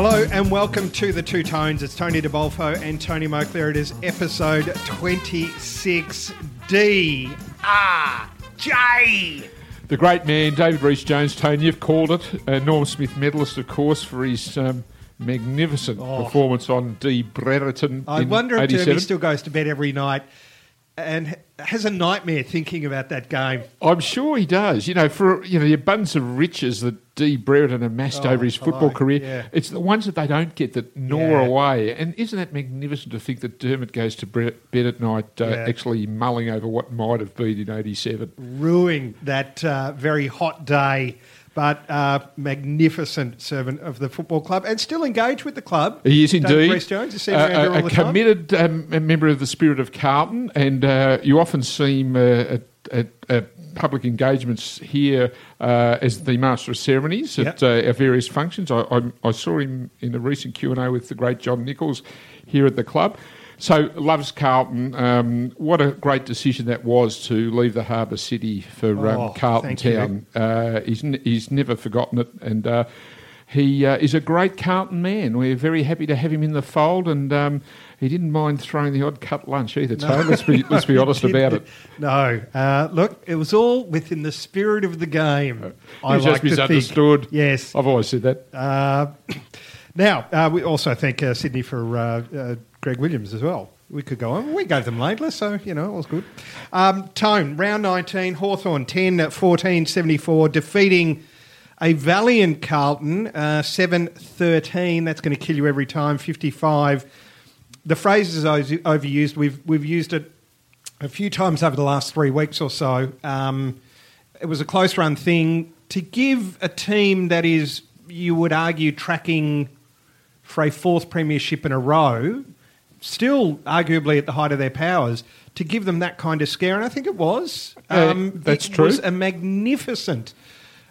Hello and welcome to the Two Tones. It's Tony De Bolfo and Tony Moclair. It is episode 26D. Ah, J. The great man, David Rhys-Jones, Tony, you've called it. Uh, Norm Smith medalist, of course, for his um, magnificent performance on D. Brereton. I wonder if 87. Derby still goes to bed every night and has a nightmare thinking about that game. I'm sure he does. You know, for you know the abundance of riches that D. Brereton amassed Oh, over his football hello. career, Yeah. it's the ones that they don't get that gnaw Yeah. away. And isn't that magnificent to think that Dermott goes to bed at night uh, Yeah. actually mulling over what might have been in '87? Ruining that uh, very hot day, but uh, magnificent servant of the football club and still engaged with the club. He is indeed. Rhys-Jones, you see him around here a, a time. committed um, a member of the Spirit of Carlton, and uh, you often see him uh, at, at, at public engagements here uh, as the Master of Ceremonies at uh, our various functions. I, I, I saw him in a recent Q and A with the great John Nicholls here at the club. So loves Carlton. Um, what a great decision that was to leave the Harbour City for Oh, um, Carlton. Town. Uh, he's, n- he's never forgotten it, and uh, he uh, is a great Carlton man. We're very happy to have him in the fold, and um, he didn't mind throwing the odd cut lunch either. Tone. Let's be let's be honest about it. No, uh, look, it was all within the spirit of the game. He was just to think. misunderstood. Yes. I've always said that. Uh, now, uh, we also thank uh, Sydney for uh, uh, Greg Williams as well. We could go on. We gave them labellers, so, you know, it was good. Um, Tone, round 19, Hawthorn 10 at 14 74, defeating a valiant Carlton, uh, 7 13. That's going to kill you every time, 55. The phrase is overused. We've, we've used it a few times over the last three weeks or so. Um, it was a close run thing to give a team that is, you would argue, tracking for a fourth premiership in a row, still arguably at the height of their powers, to give them that kind of scare, and I think it was. Uh, that's it true. Was a magnificent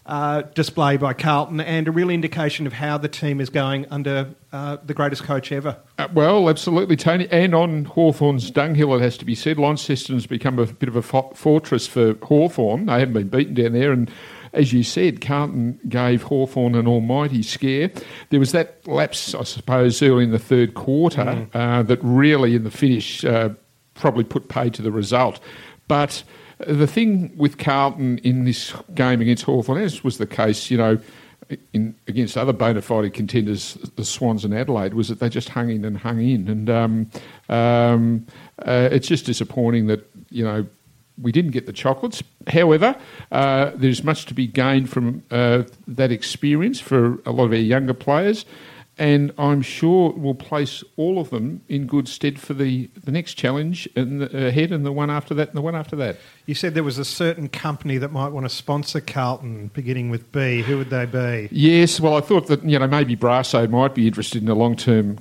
uh, display by Carlton and a real indication of how the team is going under uh, the greatest coach ever. Uh, well, absolutely, Tony. And on Hawthorn's dunghill, it has to be said, Launceston's become a bit of a fo- fortress for Hawthorn. They haven't been beaten down there, and as you said, Carlton gave Hawthorn an almighty scare. There was that lapse, I suppose, early in the third quarter uh, that really, in the finish, uh, probably put paid to the result. But the thing with Carlton in this game against Hawthorn, as was the case, you know, in, against other bona fide contenders, the Swans and Adelaide, was that they just hung in and hung in. And um, um, uh, it's just disappointing that, you know, we didn't get the chocolates. However, uh, there's much to be gained from uh, that experience for a lot of our younger players. And I'm sure we'll place all of them in good stead for the, the next challenge and the, ahead and the one after that and the one after that. You said there was a certain company that might want to sponsor Carlton, beginning with B. Who would they be? Yes, well, I thought that you know maybe Brasso might be interested in a long term,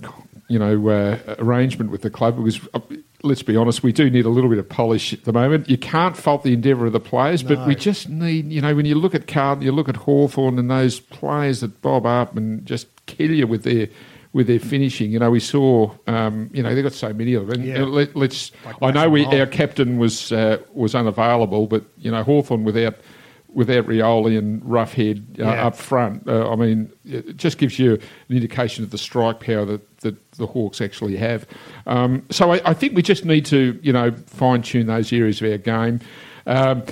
you know, uh, arrangement with the club because. Uh, Let's be honest, we do need a little bit of polish at the moment. You can't fault the endeavour of the players, but we just need, you know, when you look at Carlton, you look at Hawthorn and those players that bob up and just kill you with their with their finishing. You know, we saw, um, you know, they've got so many of them. And, Yeah. let, us Like I know we, our captain was uh, was unavailable, but you know, Hawthorn without without Rioli and Roughhead uh, Yeah. up front, uh, I mean, it just gives you an indication of the strike power that, that the Hawks actually have. Um, so I, I think we just need to, you know, fine tune those areas of our game. Um,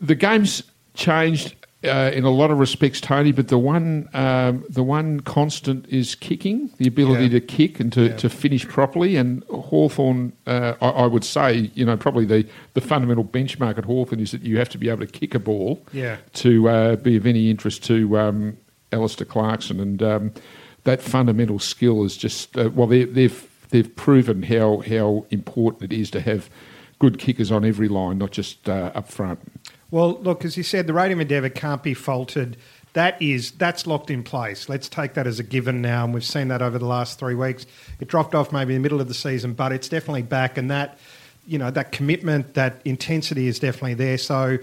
the game's changed uh, in a lot of respects, Tony, but the one um, the one constant is kicking, the ability Yeah. to kick and to, Yeah. to finish properly. And Hawthorn, uh, I, I would say, you know, probably the, the fundamental benchmark at Hawthorn is that you have to be able to kick a ball Yeah. to uh, be of any interest to um, Alastair Clarkson. And um, that fundamental skill is just, uh, well, they, they've, they've proven how, how important it is to have good kickers on every line, not just uh, up front. Well, look, as you said, the radium endeavour can't be faulted. That is that's locked in place. Let's take that as a given now, and we've seen that over the last three weeks. It dropped off maybe in the middle of the season, but it's definitely back, and that you know that commitment, that intensity is definitely there. So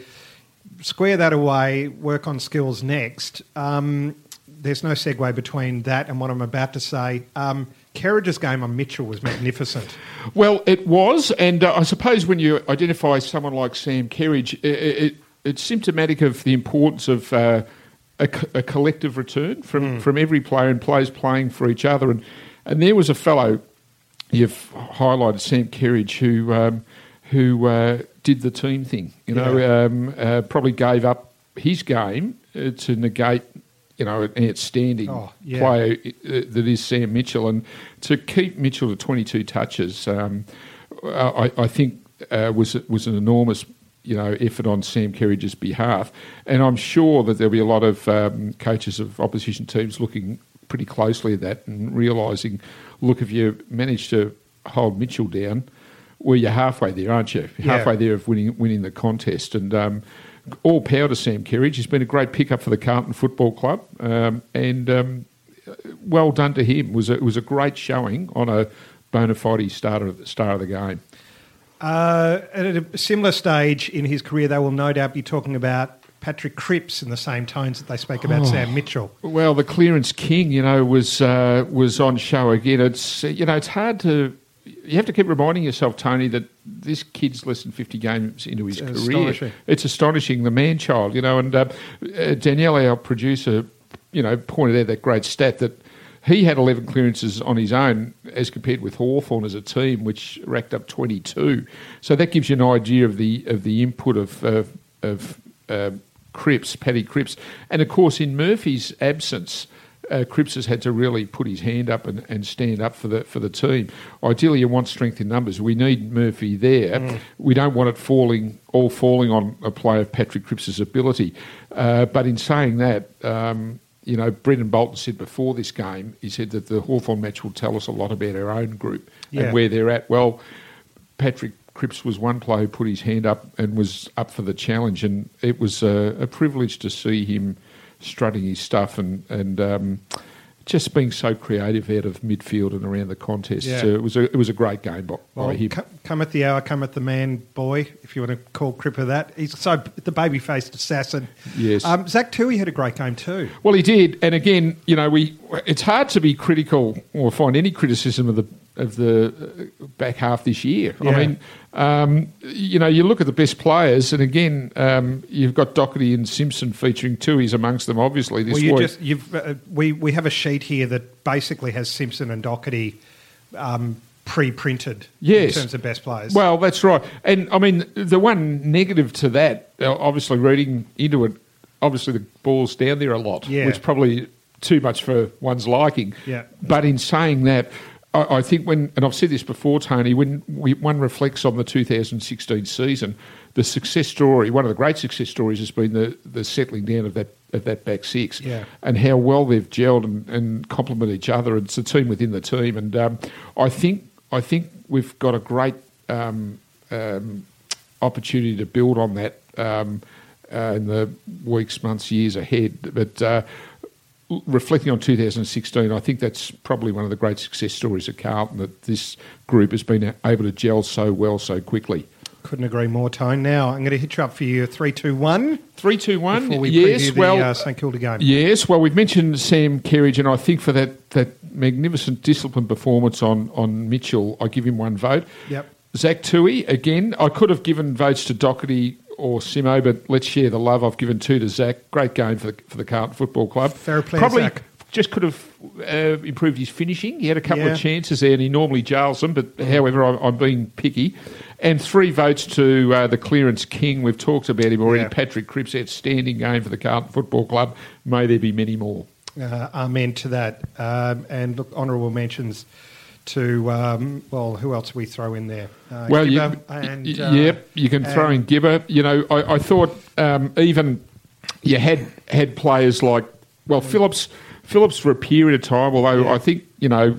square that away, work on skills next. Um, there's no segue between that and what I'm about to say. Um, Kerridge's game on Mitchell was magnificent. Well, it was, and uh, I suppose when you identify someone like Sam Kerridge, it, it, it's symptomatic of the importance of uh, a, a collective return from, from every player and players playing for each other. And, and there was a fellow, you've highlighted Sam Kerridge, who, um, who uh, did the team thing. You know, Yeah. um, uh, probably gave up his game uh, to negate, you know, an outstanding Oh, yeah. player uh, that is Sam Mitchell, and to keep Mitchell to 22 touches, um, I, I think uh, was was an enormous. You know, effort on Sam Kerridge's behalf, and I'm sure that there'll be a lot of um, coaches of opposition teams looking pretty closely at that and realising, look, if you manage to hold Mitchell down, well, you're halfway there, aren't you? Yeah. Halfway there of winning winning the contest, and um, all power to Sam Kerridge. He's been a great pickup for the Carlton Football Club, um, and um, well done to him. It was a, it was a great showing on a bona fide starter at the start of the game. Uh, at a similar stage in his career, they will no doubt be talking about Patrick Cripps in the same tones that they spoke about Oh. Sam Mitchell. Well, the clearance king, you know, was uh, was on show again. It's you know, it's hard to. You have to keep reminding yourself, Tony, that this kid's less than fifty games into his It's career. astonishing. It's astonishing. The man child, you know, and uh, uh, Danielle, our producer, you know, pointed out that great stat that he had 11 clearances on his own as compared with Hawthorn as a team, which racked up 22. So that gives you an idea of the of the input of of, of uh, Cripps, Paddy Cripps, and of course in Murphy's absence. Uh, Cripps has had to really put his hand up and, and stand up for the for the team. Ideally, you want strength in numbers. We need Murphy there. We don't want it falling all falling on a player of Patrick Cripps's ability. Uh, but in saying that, um, you know, Brendan Bolton said before this game, he said that the Hawthorn match will tell us a lot about our own group Yeah. and where they're at. Well, Patrick Cripps was one player who put his hand up and was up for the challenge, and it was a, a privilege to see him strutting his stuff and and um, just being so creative out of midfield and around the contest. Yeah. So it was a it was a great game by, Well, by him. come, come at the hour, come at the man, boy, if you want to call Cripper that. He's so the baby faced assassin. Yes. Um, Zach Tuohy had a great game too. Well, he did, and again, you know, we it's hard to be critical or find any criticism of the of the uh, back half this year. Yeah. I mean, um, you know, you look at the best players, and again, um, you've got Doherty and Simpson featuring two. He's amongst them, obviously. This Well, you just you've uh, we we have a sheet here that basically has Simpson and Doherty um, pre-printed Yes. in terms of best players. Well, that's right. And I mean, the one negative to that, uh, obviously reading into it, obviously the ball's down there a lot, Yeah. which probably too much for one's liking. Yeah. But in saying that, I, I think when, and I've said this before, Tony, when we, one reflects on the 2016 season, the success story, one of the great success stories has been the, the settling down of that of that back six Yeah. and how well they've gelled and, and complement each other. It's a team within the team, and um, I think I think we've got a great um, um, opportunity to build on that um, uh, in the weeks, months, years ahead. But uh, reflecting on 2016, I think that's probably one of the great success stories at Carlton that this group has been able to gel so well so quickly. Couldn't agree more, Tone. Now I'm going to hit you up for your three, two, one Three, two, one. before we yes, preview the well, uh, St Kilda game. Yes, well, we've mentioned Sam Kerridge, and I think for that, that magnificent disciplined performance on, on Mitchell, I give him one vote. Yep. Zach Tuohy, again, I could have given votes to Doherty or Simo, but let's share the love. I've given two to Zach. Great game for the, for the Carlton Football Club. Fair play, Probably Zach. just could have uh, improved his finishing. He had a couple Yeah. of chances there, and he normally jails them, but however, I'm, I'm being picky. And three votes to uh, the clearance king. We've talked about him already. Yeah. Patrick Cripps, outstanding game for the Carlton Football Club. May there be many more. Uh, amen to that. Um, and look, honourable mentions to um, well, who else we throw in there? Uh, Well, you, and y- uh, yep, you can throw in Gibber. You know, I, I thought um, even you had had players like well Phillips. Phillips for a period of time, although Yeah. I think you know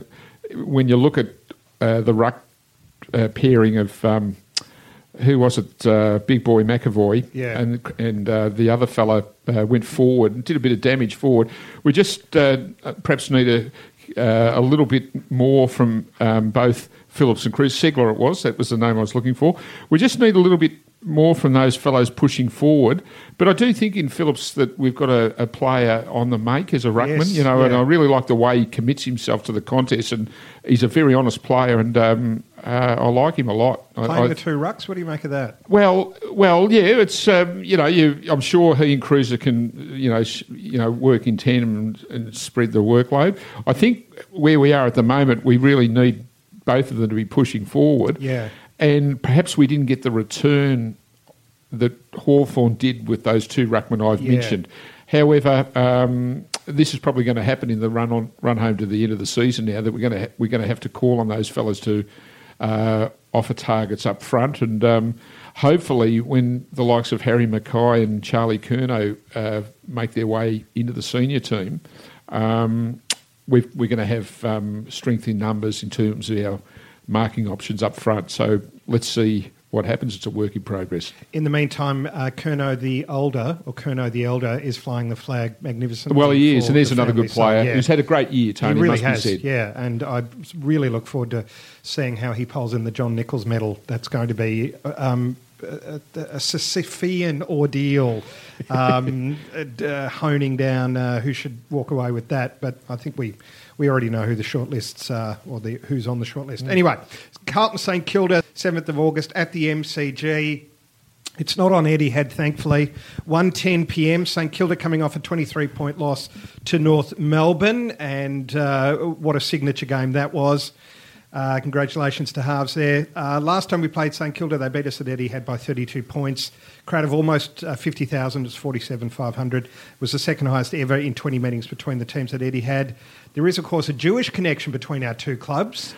when you look at uh, the ruck uh, pairing of um, who was it, uh, Big Boy McEvoy, Yeah. and and uh, the other fellow uh, went forward and did a bit of damage forward. We just uh, perhaps need a uh, a little bit more from um, both Phillips and Cruz. Ceglar it was, that was the name I was looking for. We just need a little bit more from those fellows pushing forward. But I do think in Phillips that we've got a, a player on the make as a ruckman, Yes, you know, and. I really like the way he commits himself to the contest, and he's a very honest player, and um, uh, I like him a lot. I- Playing I- the two rucks, what do you make of that? well, well, yeah, it's um, you know, you, I'm sure he and Cruiser can you know, sh- you know, work in tandem and, and spread the workload. I think where we are at the moment, we really need both of them to be pushing forward. Yeah. And perhaps we didn't get the return that Hawthorn did with those two ruckmen I've Yeah. mentioned. However, um, this is probably going to happen in the run on run home to the end of the season. Now that we're going to ha- we're going to have to call on those fellas to uh, offer targets up front, and um, hopefully, when the likes of Harry McKay and Charlie Curnow uh, make their way into the senior team, um, we've, we're going to have um, strength in numbers in terms of our marking options up front. So let's see what happens. It's a work in progress. In the meantime, uh, Curnow the older, or Curnow the elder, is flying the flag magnificently. Well, he is, and there's the another good player So, yeah. who's had a great year. Tony he really must has, be said. yeah, and I really look forward to seeing how he pulls in the John Nicholls medal. That's going to be um, a, a, Sisyphean ordeal, um, uh, honing down uh, who should walk away with that. But I think we we already know who the shortlists are, or the who's on the shortlist. Anyway, Carlton St Kilda, seventh of August at the MCG. It's not on Etihad, thankfully. 1.10 p.m. St Kilda coming off a 23-point loss to North Melbourne, and uh, what a signature game that was. Uh, congratulations to Halves there. Uh, last time we played St Kilda, they beat us at Etihad by 32 points. Crowd of almost uh, 50,000, it's was 47,500. was the second highest ever in 20 meetings between the teams at Etihad. There is, of course, a Jewish connection between our two clubs.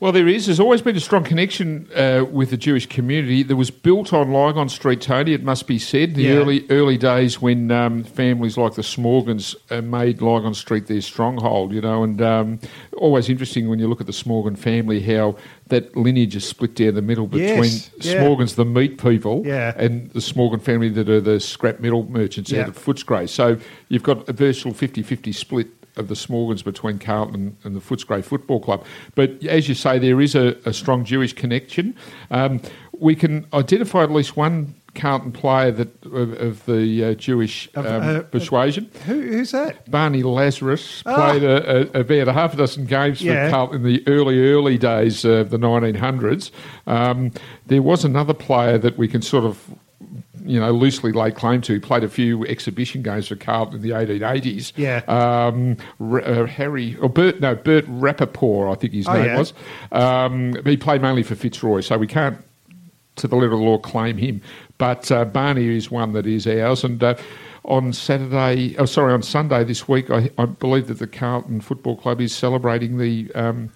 Well, there is. There's always been a strong connection uh, with the Jewish community. That was built on Lygon Street, Tony. It must be said. The Yeah. early early days when um, families like the Smorgans uh, made Lygon Street their stronghold, you know, and um, always interesting when you look at the Smorgan family how that lineage is split down the middle between Yes, yeah. Smorgans, the meat people, Yeah. and the Smorgan family that are the scrap metal merchants Yeah. out of Footscray. So you've got a virtual 50-50 split of the Smorgans between Carlton and the Footscray Football Club. But as you say, there is a, a strong Jewish connection. Um, we can identify at least one Carlton player that of, of the uh, Jewish um, uh, persuasion. Who, who's that? Barney Lazarus Ah. played a, a, about a half a dozen games Yeah. for Carlton in the early, early days of the 1900s. Um, there was another player that we can sort of, you know, loosely lay claim to. He played a few exhibition games for Carlton in the 1880s. Yeah. Um, uh, Harry, or Bert, no, Bert Rappaport, I think his Oh, name yeah. was. Um, he played mainly for Fitzroy, so we can't to the letter of the law claim him. But uh, Barney is one that is ours. And uh, on Saturday, oh, sorry, on Sunday this week, I, I believe that the Carlton Football Club is celebrating the um,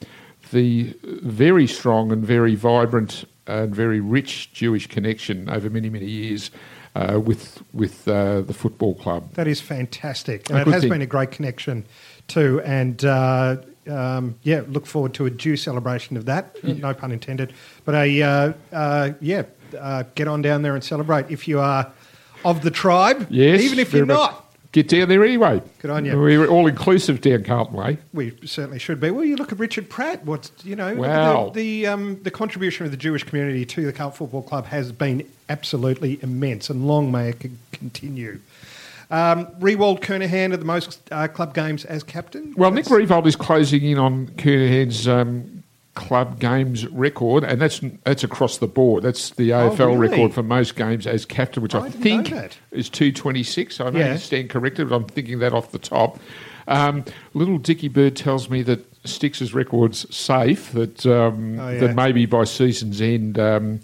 the very strong and very vibrant and very rich Jewish connection over many many years. Uh, with with uh, the football club, That is fantastic. A And it has thing. been a great connection too. And uh, um, yeah, look forward to a due celebration of that. No pun intended. But a uh, uh, yeah, uh, get on down there and celebrate if you are of the tribe. yes, even if you're not. Get down there anyway. Good on you. We're all inclusive down Carlton Way. We certainly should be. Well, you look at Richard Pratt. What's you know, Wow. the the, um, the contribution of the Jewish community to the Carlton Football Club has been absolutely immense, and long may it continue. Um, Riewoldt Kernahan of the most uh, club games as captain. Well, Nick That's- Riewoldt is closing in on Kernahan's um, club games record, and that's that's across the board. That's the Oh, AFL really? record for most games as captain, which I I, think is two twenty six. I may Yeah. stand corrected, but I'm thinking that off the top. Um, little Dicky Bird tells me that Stix's record's safe. That um, Oh, yeah. that maybe by season's end. Um,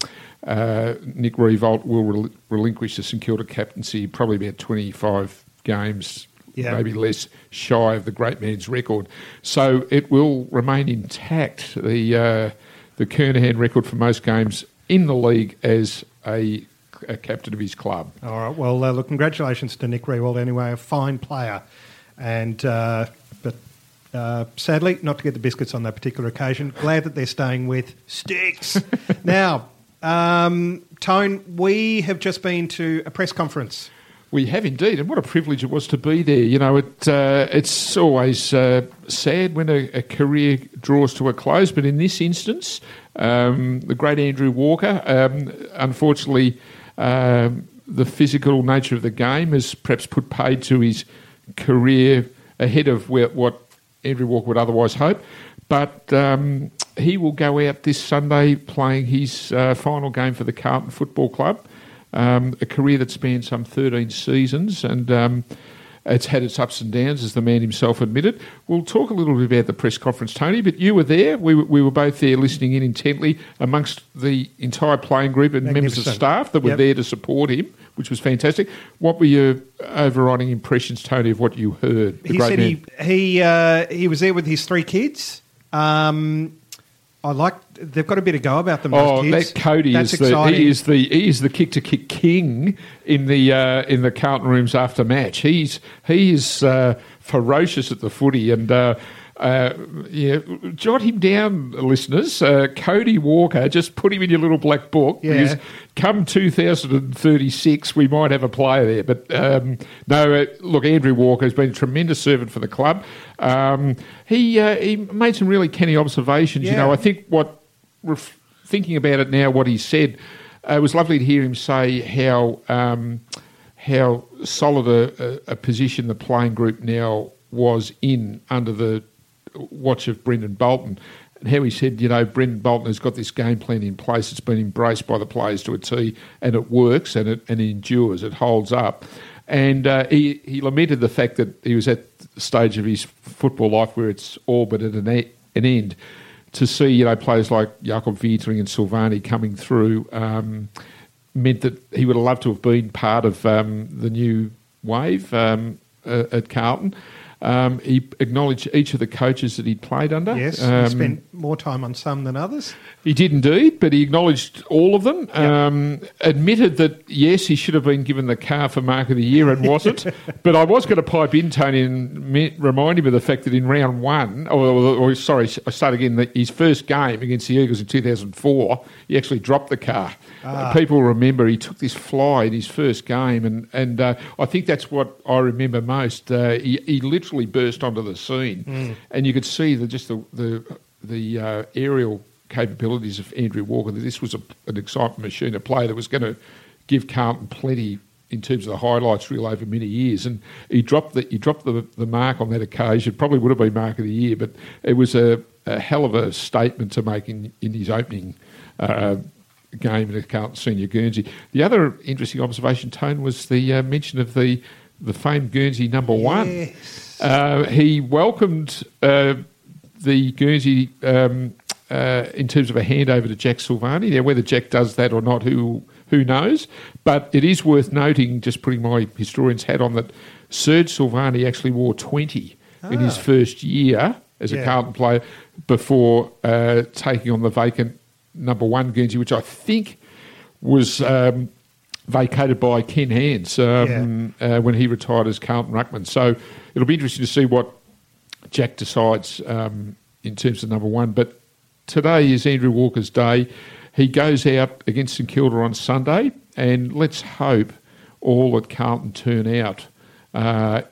uh, Nick Riewoldt will rel- relinquish the St Kilda captaincy, probably about 25 games Yeah. maybe less shy of the great man's record. So it will remain intact, the, uh, the Kernahan record for most games in the league as a, a captain of his club. All right. Well, uh, look, congratulations to Nick Riewoldt. Anyway, a fine player, and uh, but uh, sadly, not to get the biscuits on that particular occasion. Glad that they're staying with Sticks. now, um, Tone, we have just been to a press conference. We have indeed, and what a privilege it was to be there. You know, it uh, it's always uh, sad when a, a career draws to a close, but in this instance, um, the great Andrew Walker, um, unfortunately, Um, the physical nature of the game has perhaps put paid to his career ahead of where, what Andrew Walker would otherwise hope. But um, he will go out this Sunday playing his uh, final game for the Carlton Football Club. Um, a career that spanned some 13 seasons and um, it's had its ups and downs, as the man himself admitted. We'll talk a little bit about the press conference, Tony, but you were there. We, were- we were both there listening in intently amongst the entire playing group and members of staff that were Yep. there to support him, which was fantastic. What were your overriding impressions, Tony, of what you heard? He said man? he he uh, he was there with his three kids. Um, I like they've got a bit of go about them. Oh, that Cody That's is the exciting. he is the he is the kick to kick king in the uh, in the Carlton rooms after match. He's he is uh, ferocious at the footy and. Uh, uh, yeah, jot him down, listeners. Uh, Cody Walker, just put him in your little black book. Yeah. Because come 2036, we might have a player there. But um, no, uh, look, Andrew Walker has been a tremendous servant for the club. Um, he uh, he made some really canny observations. You know, I think what ref- thinking about it now, what he said, uh, it was lovely to hear him say how um, how solid a, a, a position the playing group now was in under the watch of Brendan Bolton. And how he said, you know, Brendan Bolton has got this game plan in place. It's been embraced by the players to a T, and it works, and it and it endures. It holds up. And uh, he he lamented the fact that he was at the stage of his football life where it's all but at an, e- an end to see you know players like Jacob Weitering and Silvagni coming through um, meant that he would have loved to have been part of um, the new wave um, uh, at Carlton. Um, he acknowledged each of the coaches that he'd played under. Yes, Um, he spent more time on some than others. he did indeed, but he acknowledged all of them. Yeah. Um, admitted that yes, he should have been given the car for Mark of the Year and wasn't. but I was going to pipe in Tony and remind him of the fact that in round one, or, or, or sorry, I start again. That his first game against the Eagles in 2004, he actually dropped the car. Uh, people remember he took this fly in his first game, and and uh, I think that's what I remember most. Uh, he, he literally burst onto the scene, and you could see the just the the the uh, aerial capabilities of Andrew Walker. That this was a, an excitement machine, a player that was going to give Carlton plenty in terms of the highlights reel over many years. And he dropped the he dropped the, the mark on that occasion. Probably would have been mark of the year, but it was a, a hell of a statement to make in, in his opening. Uh, game in the Carlton Senior Guernsey. The other interesting observation, Tone, was the uh, mention of the the famed Guernsey number one. Yes. Uh, he welcomed uh, the Guernsey um, uh, in terms of a handover to Jack Silvagni. Now, whether Jack does that or not, who who knows? But it is worth noting, just putting my historian's hat on, that Serge Silvagni actually wore 20 in his Ah. first year as a Yeah. Carlton player before uh, taking on the vacant number one Guernsey, which I think was um, vacated by Ken Hands um, uh, when he retired as Carlton Ruckman. So it'll be interesting to see what Jack decides um, in terms of number one. But today is Andrew Walker's day. He goes out against St Kilda on Sunday, and let's hope all at Carlton turn out uh,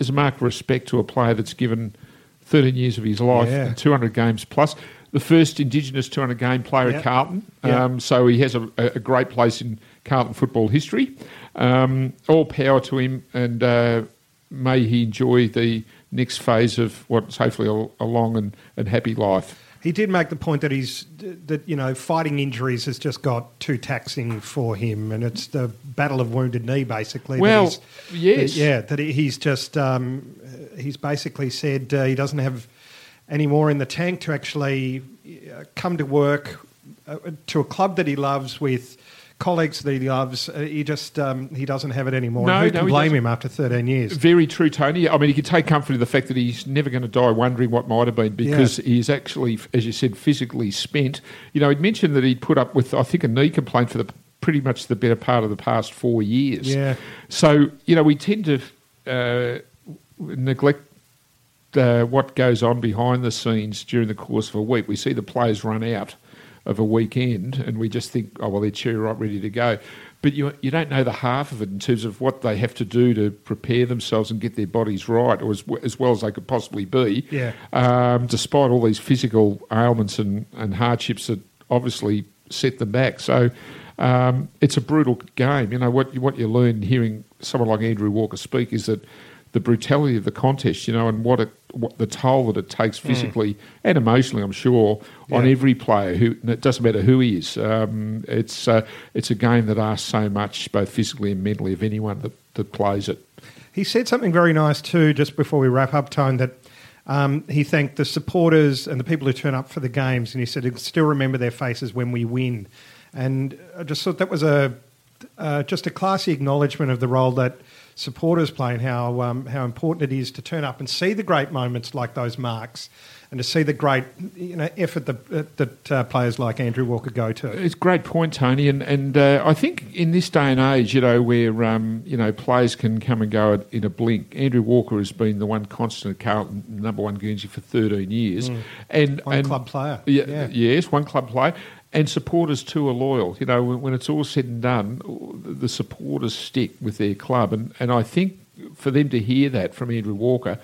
as a mark of respect to a player that's given 13 years of his life Yeah. and 200 games plus. The first Indigenous 200 game player Yeah. at Carlton. Yeah. Um, so he has a, a great place in Carlton football history. Um, all power to him, and uh, may he enjoy the next phase of what's hopefully a, a long and, and happy life. He did make the point that he's that you know fighting injuries has just got too taxing for him, and it's the battle of wounded knee basically. Well, he's- yes. that- yeah, that he's just um, he's basically said uh, he doesn't have any more in the tank to actually uh, come to work uh, to a club that he loves with colleagues that he loves. He just um, he doesn't have it anymore. No, And Who no, can blame him after 13 years? Very true, Tony. I mean, you can take comfort in the fact that he's never going to die wondering what might have been because he's actually, as you said, physically spent. You know, he'd mentioned that he'd put up with, I think, a knee complaint for the pretty much the better part of the past four years. Yeah. So, you know, we tend to uh, neglect uh, what goes on behind the scenes during the course of a week. We see the players run out of a weekend and we just think, oh, well, they're cheery right, ready to go. But you, you don't know the half of it in terms of what they have to do to prepare themselves and get their bodies right, or as, as well as they could possibly be, Yeah. um, despite all these physical ailments and, and hardships that obviously set them back. So, Um, it's a brutal game. You know what what you learn hearing someone like Andrew Walker speak is that the brutality of the contest, you know, and what it what the toll that it takes physically and emotionally, I'm sure, on every player. Who it doesn't matter who he is. Um, it's uh, it's a game that asks so much, both physically and mentally, of anyone that, that plays it. He said something very nice too, just before we wrap up, Tone, that um, he thanked the supporters and the people who turn up for the games, and he said, "I still remember their faces when we win." And I just thought that was a uh, just a classy acknowledgement of the role that supporters play and how um, how important it is to turn up and see the great moments like those marks, and to see the great you know effort that, that uh, players like Andrew Walker go to. It's a great point, Tony, and and uh, I think in this day and age, you know, where um, you know players can come and go in a blink. Andrew Walker has been the one constant at Carlton, number one Guernsey for thirteen years, and Mm. One and, club player. Yeah, Yeah. yes, one club player. And supporters too are loyal. You know, when, when it's all said and done, the supporters stick with their club, and, and I think for them to hear that from Andrew Walker,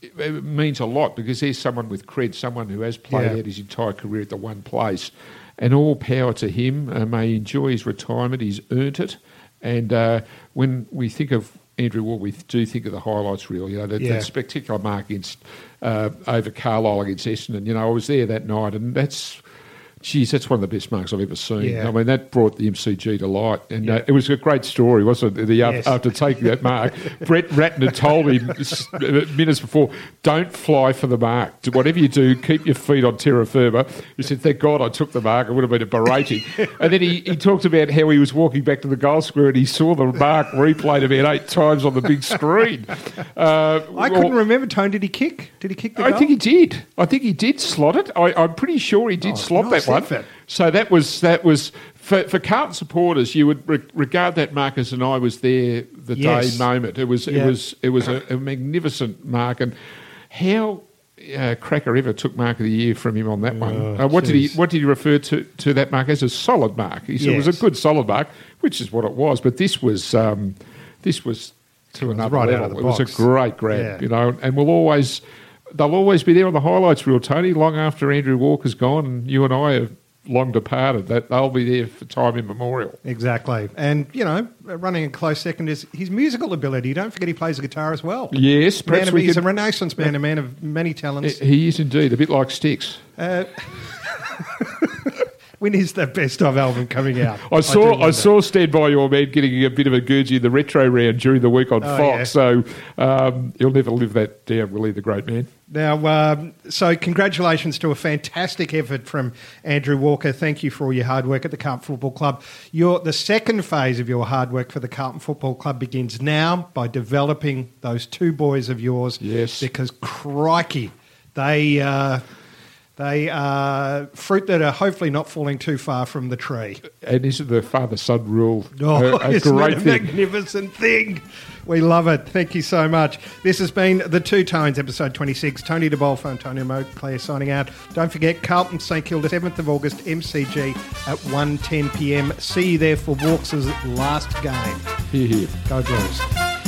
it, it means a lot because there's someone with cred, someone who has played Yeah. out his entire career at the one place, and all power to him. Uh, may he enjoy his retirement. He's earned it, and uh, when we think of Andrew Walker, we do think of the highlights reel. You know, that, Yeah. that spectacular mark against uh, over Carlisle against Essendon. You know, I was there that night, and that's. Geez, that's one of the best marks I've ever seen. Yeah. I mean, that brought the MCG to light, and uh, it was a great story, wasn't it? The, Yes. after taking that mark, Brett Ratten told him s- minutes before, "Don't fly for the mark. Whatever you do, keep your feet on terra firma." He said, "Thank God I took the mark. It would have been a berating." and then he, he talked about how he was walking back to the goal square and he saw the mark replayed about eight times on the big screen. Uh, I couldn't remember. Tone, did he kick? Did he kick the I goal? think he did. I think he did slot it. I, I'm pretty sure he did Oh, slot nice that one. Effort. So that was that was for, for Carlton supporters. You would re- regard that mark as an "I was there the Yes. day" moment. It was Yeah. it was it was a, a magnificent mark, and how. Uh, Cracker ever took mark of the year from him on that one. Oh, Uh, what did he. What did he refer to, to that mark as? A solid mark. He said it was a good solid mark, which is what it was. But this was um, this was to another right out level. of the it was a great grab, Yeah. you know, and we'll always they'll always be there on the highlights reel, Tony, long after Andrew Walker's gone and you and I have long departed. That they'll be there for time immemorial. Exactly. And, you know, running a close second is his musical ability. Don't forget he plays the guitar as well. Yes, Man of, we he's could, a renaissance man, a man of many talents. he is indeed a bit like Sticks. Uh, when is the best of album coming out? I saw I, wonder. saw Stand By Your Man getting a bit of a Guernsey in the retro round during the week on Oh, Fox, yeah. so um, he'll never live that down, will he, the great man? Now, um, so congratulations to a fantastic effort from Andrew Walker. Thank you for all your hard work at the Carlton Football Club. Your, the second phase of your hard work for the Carlton Football Club begins now by developing those two boys of yours. Yes. Because crikey, they uh, they are fruit that are hopefully not falling too far from the tree. And isn't the father son rule Oh, a, a great a thing? magnificent thing? We love it. Thank you so much. This has been the Two Tones, episode 26. Tony De Bolfo, Antonio Moclair signing out. Don't forget, Carlton St Kilda, 7th of August, MCG at 1.10pm. See you there for Walks' last game. Here, here. Go Blues.